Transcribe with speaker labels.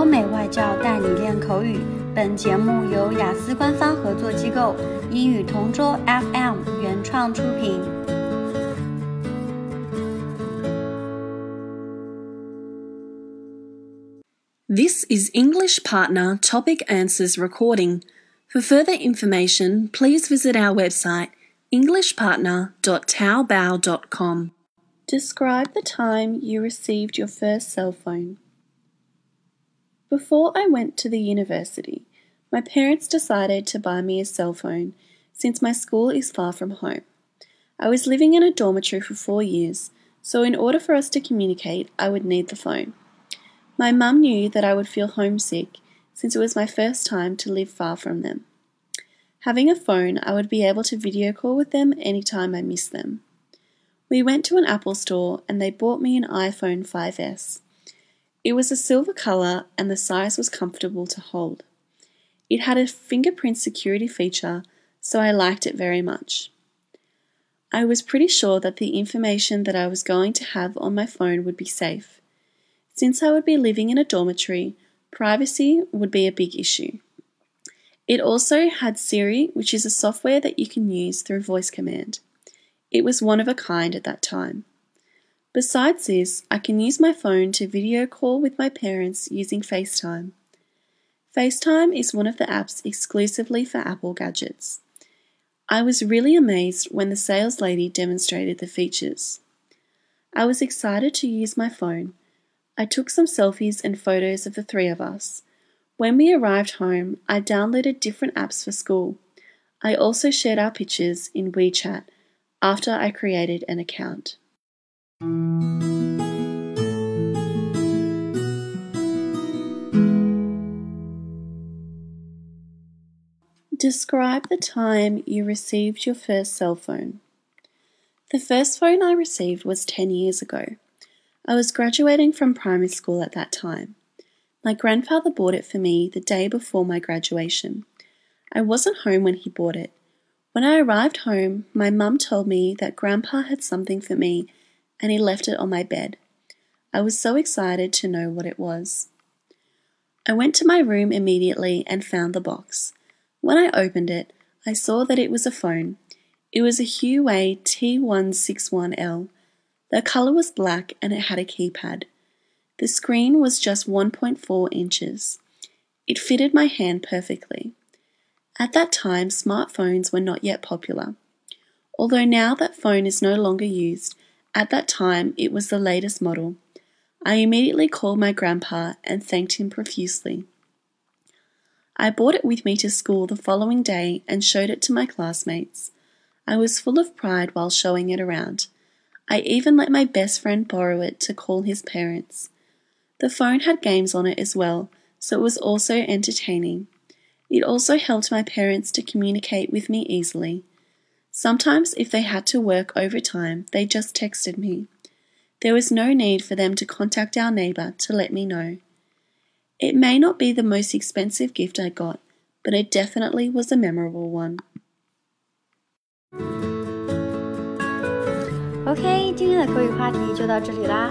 Speaker 1: 欧美外教带你练口语。本节目由雅思官方合作机构英语同桌 FM 原创出品。
Speaker 2: This is English Partner Topic Answers recording. For further information, please visit our website englishpartner.taobao.com. Describe the time you received your first cell phone. Before I went to the university, my parents decided to buy me a cell phone since my school is far from home. I was living in a dormitory for four years, so in order for us to communicate, I would need the phone. My mum knew that I would feel homesick since it was my first time to live far from them. Having a phone, I would be able to video call with them anytime I missed them. We went to an Apple store and they bought me an iPhone 5S. It was a silver colour and the size was comfortable to hold. It had a fingerprint security feature, so I liked it very much. I was pretty sure that the information that I was going to have on my phone would be safe. Since I would be living in a dormitory, privacy would be a big issue. It also had Siri, which is a software that you can use through voice command. It was one of a kind at that time. Besides this, I can use my phone to video call with my parents using FaceTime. FaceTime is one of the apps exclusively for Apple gadgets. I was really amazed when the sales lady demonstrated the features. I was excited to use my phone. I took some selfies and photos of the three of us. When we arrived home, I downloaded different apps for school. I also shared our pictures in WeChat after I created an account. Describe the time you received your first cell phone. The first phone I received was 10 years ago. I was graduating from primary school at that time. My grandfather bought it for me the day before my graduation. I wasn't home when he bought it, when I arrived home, my mum told me that Grandpa had something for me and he left it on my bed. I was so excited to know what it was. I went to my room immediately and found the box. When I opened it, I saw that it was a phone. It was a Huawei T161L. The color was black and it had a keypad. The screen was just 1.4 inches. It fitted my hand perfectly. At that time, smartphones were not yet popular. Although now that phone is no longer used, at that time it was the latest model. I immediately called my grandpa and thanked him profusely. I brought it with me to school the following day and showed it to my classmates. I was full of pride while showing it around. I even let my best friend borrow it to call his parents. The phone had games on it as well, so it was also entertaining. It also helped my parents to communicate with me easily. Sometimes, if they had to work overtime, they just texted me. There was no need for them to contact our neighbour to let me know. It may not be the most expensive gift I got, but it definitely was a memorable one.
Speaker 1: OK，今天的口语话题就到这里啦。